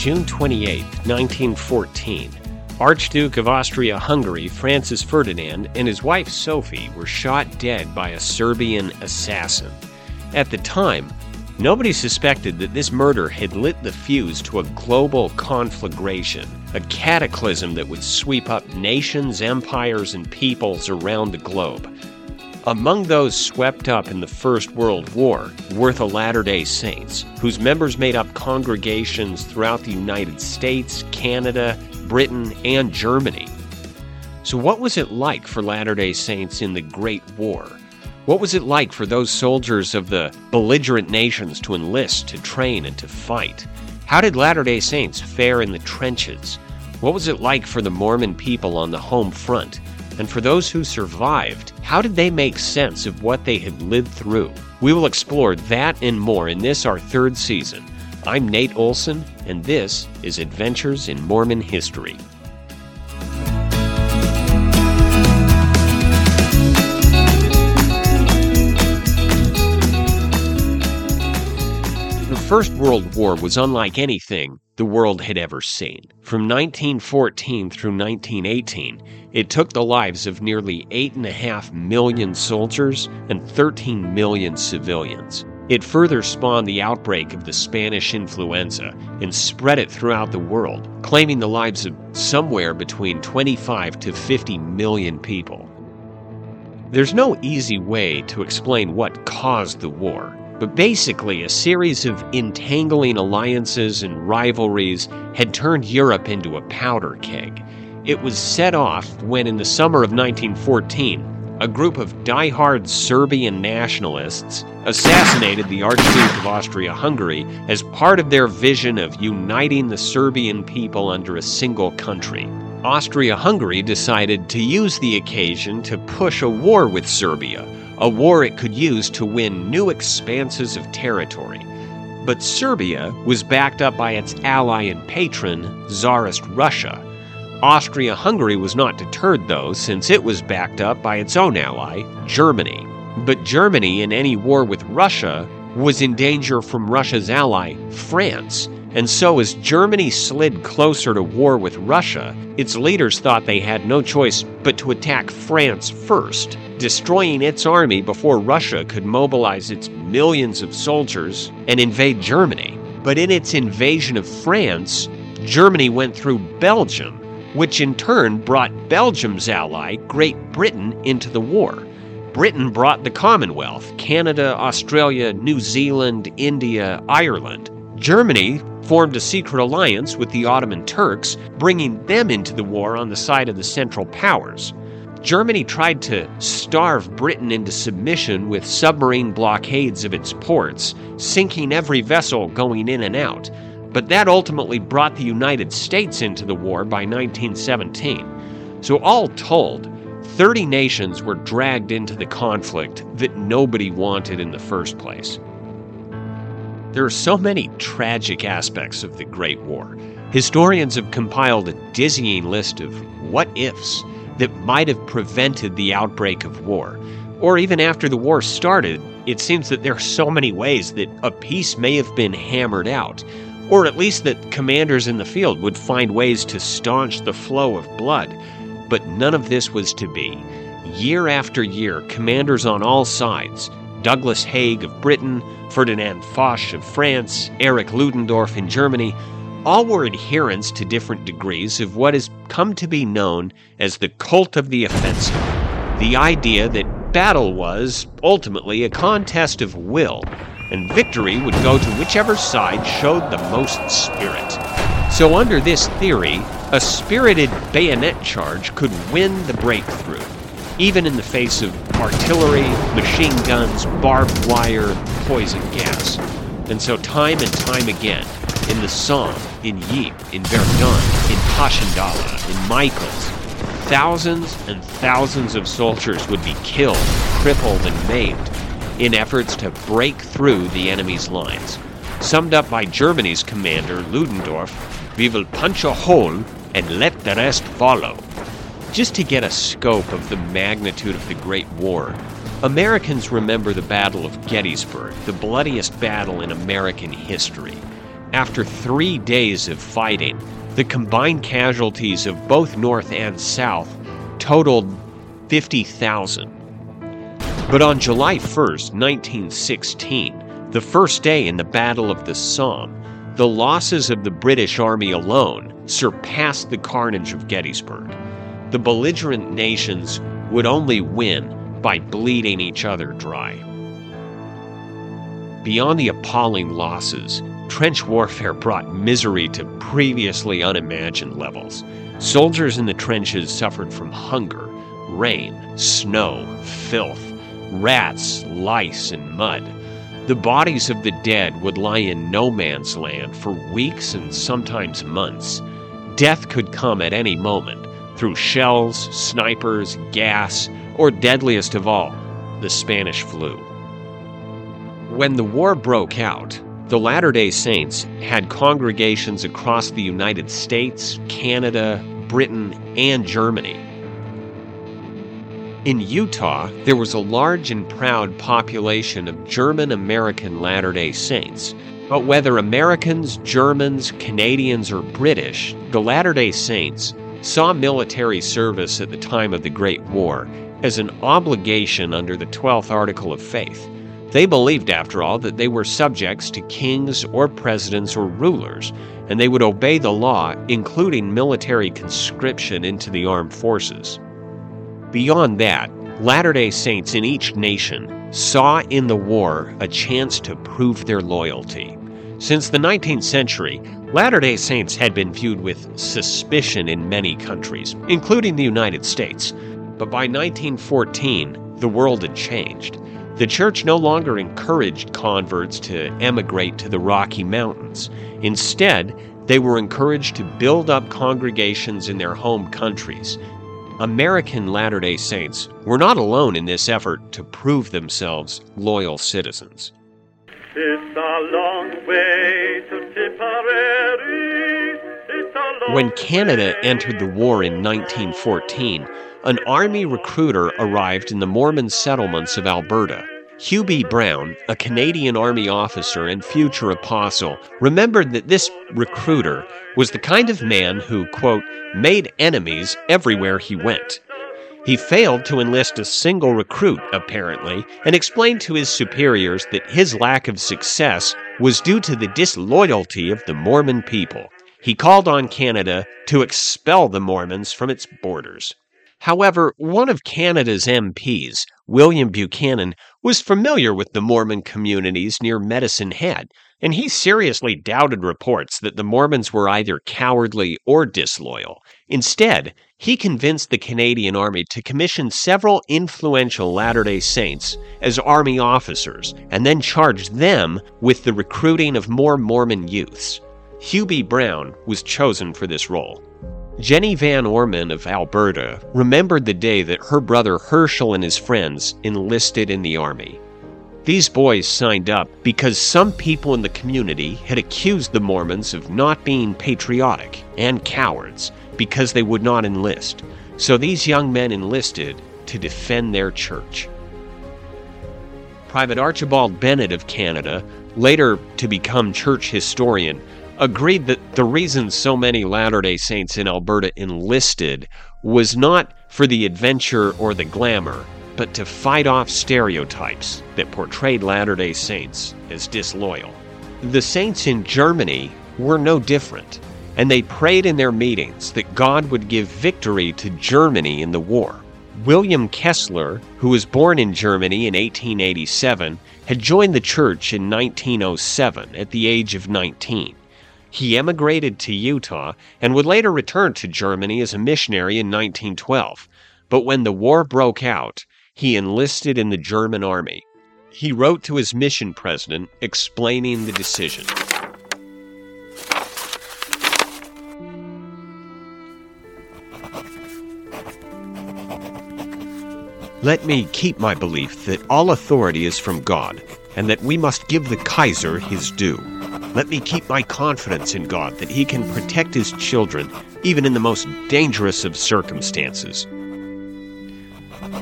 June 28, 1914, Archduke of Austria Hungary Francis Ferdinand and his wife Sophie were shot dead by a Serbian assassin. At the time, nobody suspected that this murder had lit the fuse to a global conflagration, a cataclysm that would sweep up nations, empires, and peoples around the globe. Among those swept up in the First World War were the Latter day Saints, whose members made up congregations throughout the United States, Canada, Britain, and Germany. So, what was it like for Latter day Saints in the Great War? What was it like for those soldiers of the belligerent nations to enlist, to train, and to fight? How did Latter day Saints fare in the trenches? What was it like for the Mormon people on the home front? And for those who survived, how did they make sense of what they had lived through? We will explore that and more in this, our third season. I'm Nate Olson, and this is Adventures in Mormon History. First World War was unlike anything the world had ever seen. From 1914 through 1918, it took the lives of nearly 8.5 million soldiers and 13 million civilians. It further spawned the outbreak of the Spanish influenza and spread it throughout the world, claiming the lives of somewhere between 25 to 50 million people. There's no easy way to explain what caused the war, but basically, a series of entangling alliances and rivalries had turned Europe into a powder keg. It was set off when, in the summer of 1914, a group of die-hard Serbian nationalists assassinated the Archduke of Austria Hungary as part of their vision of uniting the Serbian people under a single country. Austria Hungary decided to use the occasion to push a war with Serbia a war it could use to win new expanses of territory. But Serbia was backed up by its ally and patron, Tsarist Russia. Austria Hungary was not deterred, though, since it was backed up by its own ally, Germany. But Germany, in any war with Russia, was in danger from Russia's ally, France. And so, as Germany slid closer to war with Russia, its leaders thought they had no choice but to attack France first, destroying its army before Russia could mobilize its millions of soldiers and invade Germany. But in its invasion of France, Germany went through Belgium, which in turn brought Belgium's ally, Great Britain, into the war. Britain brought the Commonwealth Canada, Australia, New Zealand, India, Ireland. Germany formed a secret alliance with the Ottoman Turks, bringing them into the war on the side of the Central Powers. Germany tried to starve Britain into submission with submarine blockades of its ports, sinking every vessel going in and out. But that ultimately brought the United States into the war by 1917. So, all told, 30 nations were dragged into the conflict that nobody wanted in the first place. There are so many tragic aspects of the Great War. Historians have compiled a dizzying list of what ifs that might have prevented the outbreak of war. Or even after the war started, it seems that there are so many ways that a peace may have been hammered out, or at least that commanders in the field would find ways to staunch the flow of blood. But none of this was to be. Year after year, commanders on all sides Douglas Haig of Britain, Ferdinand Foch of France, Erich Ludendorff in Germany all were adherents to different degrees of what has come to be known as the cult of the offensive. The idea that battle was, ultimately, a contest of will, and victory would go to whichever side showed the most spirit. So, under this theory, a spirited bayonet charge could win the breakthrough, even in the face of artillery, machine guns, barbed wire, poison gas. And so, time and time again, in the Somme, in Ypres, in Verdun, in Passchendaele, in Michaels, thousands and thousands of soldiers would be killed, crippled, and maimed in efforts to break through the enemy's lines. Summed up by Germany's commander, Ludendorff, we will punch a hole and let the rest follow. Just to get a scope of the magnitude of the Great War, Americans remember the Battle of Gettysburg, the bloodiest battle in American history. After three days of fighting, the combined casualties of both North and South totaled 50,000. But on July 1st, 1916, the first day in the Battle of the Somme, the losses of the British Army alone surpassed the carnage of Gettysburg. The belligerent nations would only win by bleeding each other dry. Beyond the appalling losses, trench warfare brought misery to previously unimagined levels. Soldiers in the trenches suffered from hunger, rain, snow, filth, rats, lice, and mud. The bodies of the dead would lie in no man's land for weeks and sometimes months. Death could come at any moment through shells, snipers, gas, or deadliest of all, the Spanish flu. When the war broke out, the Latter day Saints had congregations across the United States, Canada, Britain, and Germany. In Utah, there was a large and proud population of German American Latter day Saints. But whether Americans, Germans, Canadians, or British, the Latter day Saints saw military service at the time of the Great War as an obligation under the 12th Article of Faith. They believed, after all, that they were subjects to kings or presidents or rulers, and they would obey the law, including military conscription into the armed forces. Beyond that, Latter day Saints in each nation saw in the war a chance to prove their loyalty. Since the 19th century, Latter day Saints had been viewed with suspicion in many countries, including the United States. But by 1914, the world had changed. The church no longer encouraged converts to emigrate to the Rocky Mountains. Instead, they were encouraged to build up congregations in their home countries. American Latter day Saints were not alone in this effort to prove themselves loyal citizens. It's a long way. When Canada entered the war in 1914, an Army recruiter arrived in the Mormon settlements of Alberta. Hugh B. Brown, a Canadian Army officer and future apostle, remembered that this recruiter was the kind of man who, quote, made enemies everywhere he went. He failed to enlist a single recruit, apparently, and explained to his superiors that his lack of success was due to the disloyalty of the Mormon people. He called on Canada to expel the Mormons from its borders. However, one of Canada's MPs, William Buchanan, was familiar with the Mormon communities near Medicine Hat, and he seriously doubted reports that the Mormons were either cowardly or disloyal. Instead, he convinced the Canadian Army to commission several influential Latter day Saints as Army officers and then charged them with the recruiting of more Mormon youths. B. Brown was chosen for this role. Jenny Van Orman of Alberta remembered the day that her brother Herschel and his friends enlisted in the Army. These boys signed up because some people in the community had accused the Mormons of not being patriotic and cowards because they would not enlist. So these young men enlisted to defend their church. Private Archibald Bennett of Canada, later to become church historian, agreed that the reason so many Latter day Saints in Alberta enlisted was not for the adventure or the glamour, but to fight off stereotypes that portrayed Latter day Saints as disloyal. The Saints in Germany were no different, and they prayed in their meetings that God would give victory to Germany in the war. William Kessler, who was born in Germany in 1887, had joined the church in 1907 at the age of 19. He emigrated to Utah and would later return to Germany as a missionary in 1912. But when the war broke out, he enlisted in the German army. He wrote to his mission president explaining the decision. Let me keep my belief that all authority is from God, and that we must give the Kaiser his due. Let me keep my confidence in God that He can protect His children even in the most dangerous of circumstances.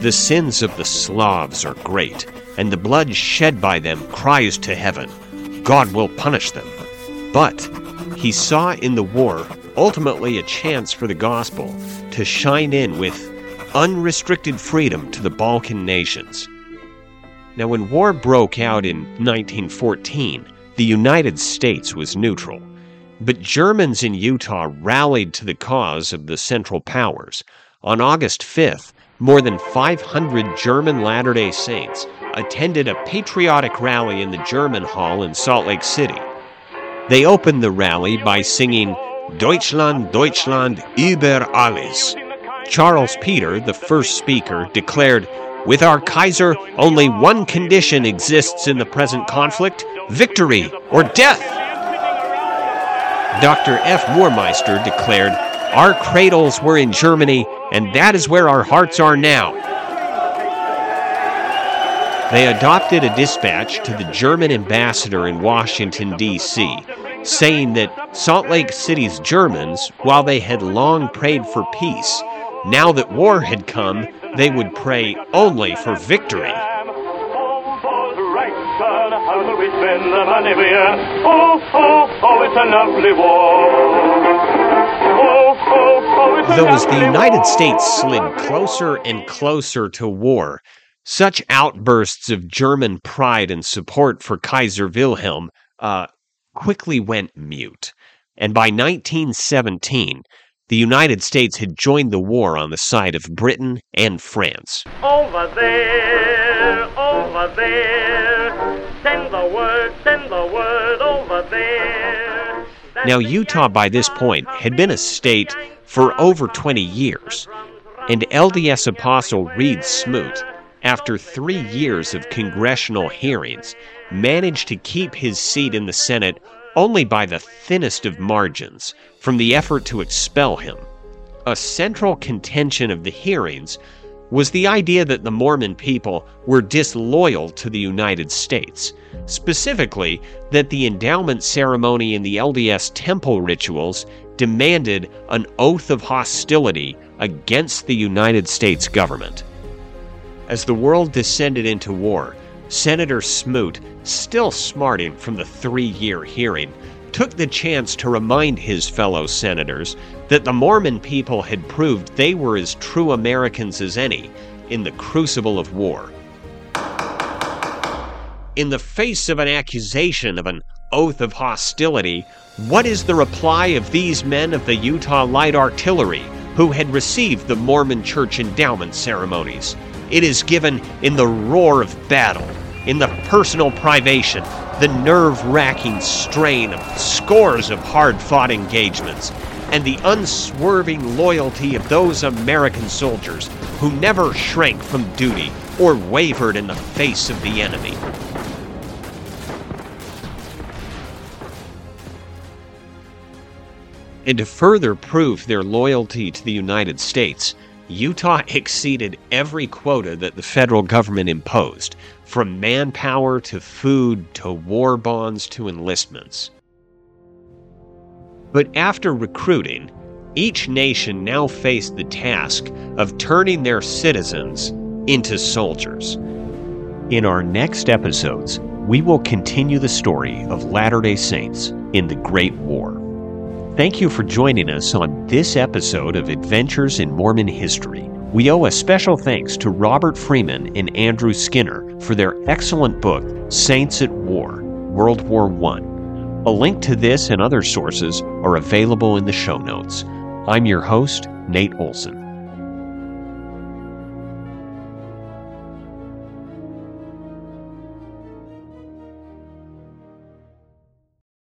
The sins of the Slavs are great, and the blood shed by them cries to heaven. God will punish them. But he saw in the war ultimately a chance for the gospel to shine in with unrestricted freedom to the Balkan nations. Now, when war broke out in 1914, the United States was neutral. But Germans in Utah rallied to the cause of the Central Powers. On August 5th, more than 500 German Latter day Saints attended a patriotic rally in the German Hall in Salt Lake City. They opened the rally by singing Deutschland, Deutschland über alles. Charles Peter, the first speaker, declared, With our Kaiser, only one condition exists in the present conflict victory or death. Dr. F. Moormeister declared, Our cradles were in Germany, and that is where our hearts are now. They adopted a dispatch to the German ambassador in Washington, D.C., saying that Salt Lake City's Germans, while they had long prayed for peace, now that war had come, they would pray only for victory. Oh, oh, oh, it's a lovely war. Though as the United States slid closer and closer to war, such outbursts of German pride and support for Kaiser Wilhelm uh, quickly went mute. And by 1917, the United States had joined the war on the side of Britain and France. Over there, over there, send the word, send the word Now, Utah by this point had been a state for over 20 years, and LDS Apostle Reed Smoot, after three years of congressional hearings, managed to keep his seat in the Senate only by the thinnest of margins from the effort to expel him. A central contention of the hearings was the idea that the Mormon people were disloyal to the United States, specifically, that the endowment ceremony and the LDS temple rituals demanded an oath of hostility against the United States government. As the world descended into war, Senator Smoot, still smarting from the three year hearing, took the chance to remind his fellow senators that the Mormon people had proved they were as true Americans as any in the crucible of war. In the face of an accusation of an oath of hostility, what is the reply of these men of the Utah Light Artillery who had received the Mormon church endowment ceremonies? It is given in the roar of battle, in the personal privation, the nerve wracking strain of scores of hard fought engagements, and the unswerving loyalty of those American soldiers who never shrank from duty or wavered in the face of the enemy. And to further prove their loyalty to the United States, Utah exceeded every quota that the federal government imposed, from manpower to food to war bonds to enlistments. But after recruiting, each nation now faced the task of turning their citizens into soldiers. In our next episodes, we will continue the story of Latter day Saints in the Great War. Thank you for joining us on this episode of Adventures in Mormon History. We owe a special thanks to Robert Freeman and Andrew Skinner for their excellent book, Saints at War World War I. A link to this and other sources are available in the show notes. I'm your host, Nate Olson.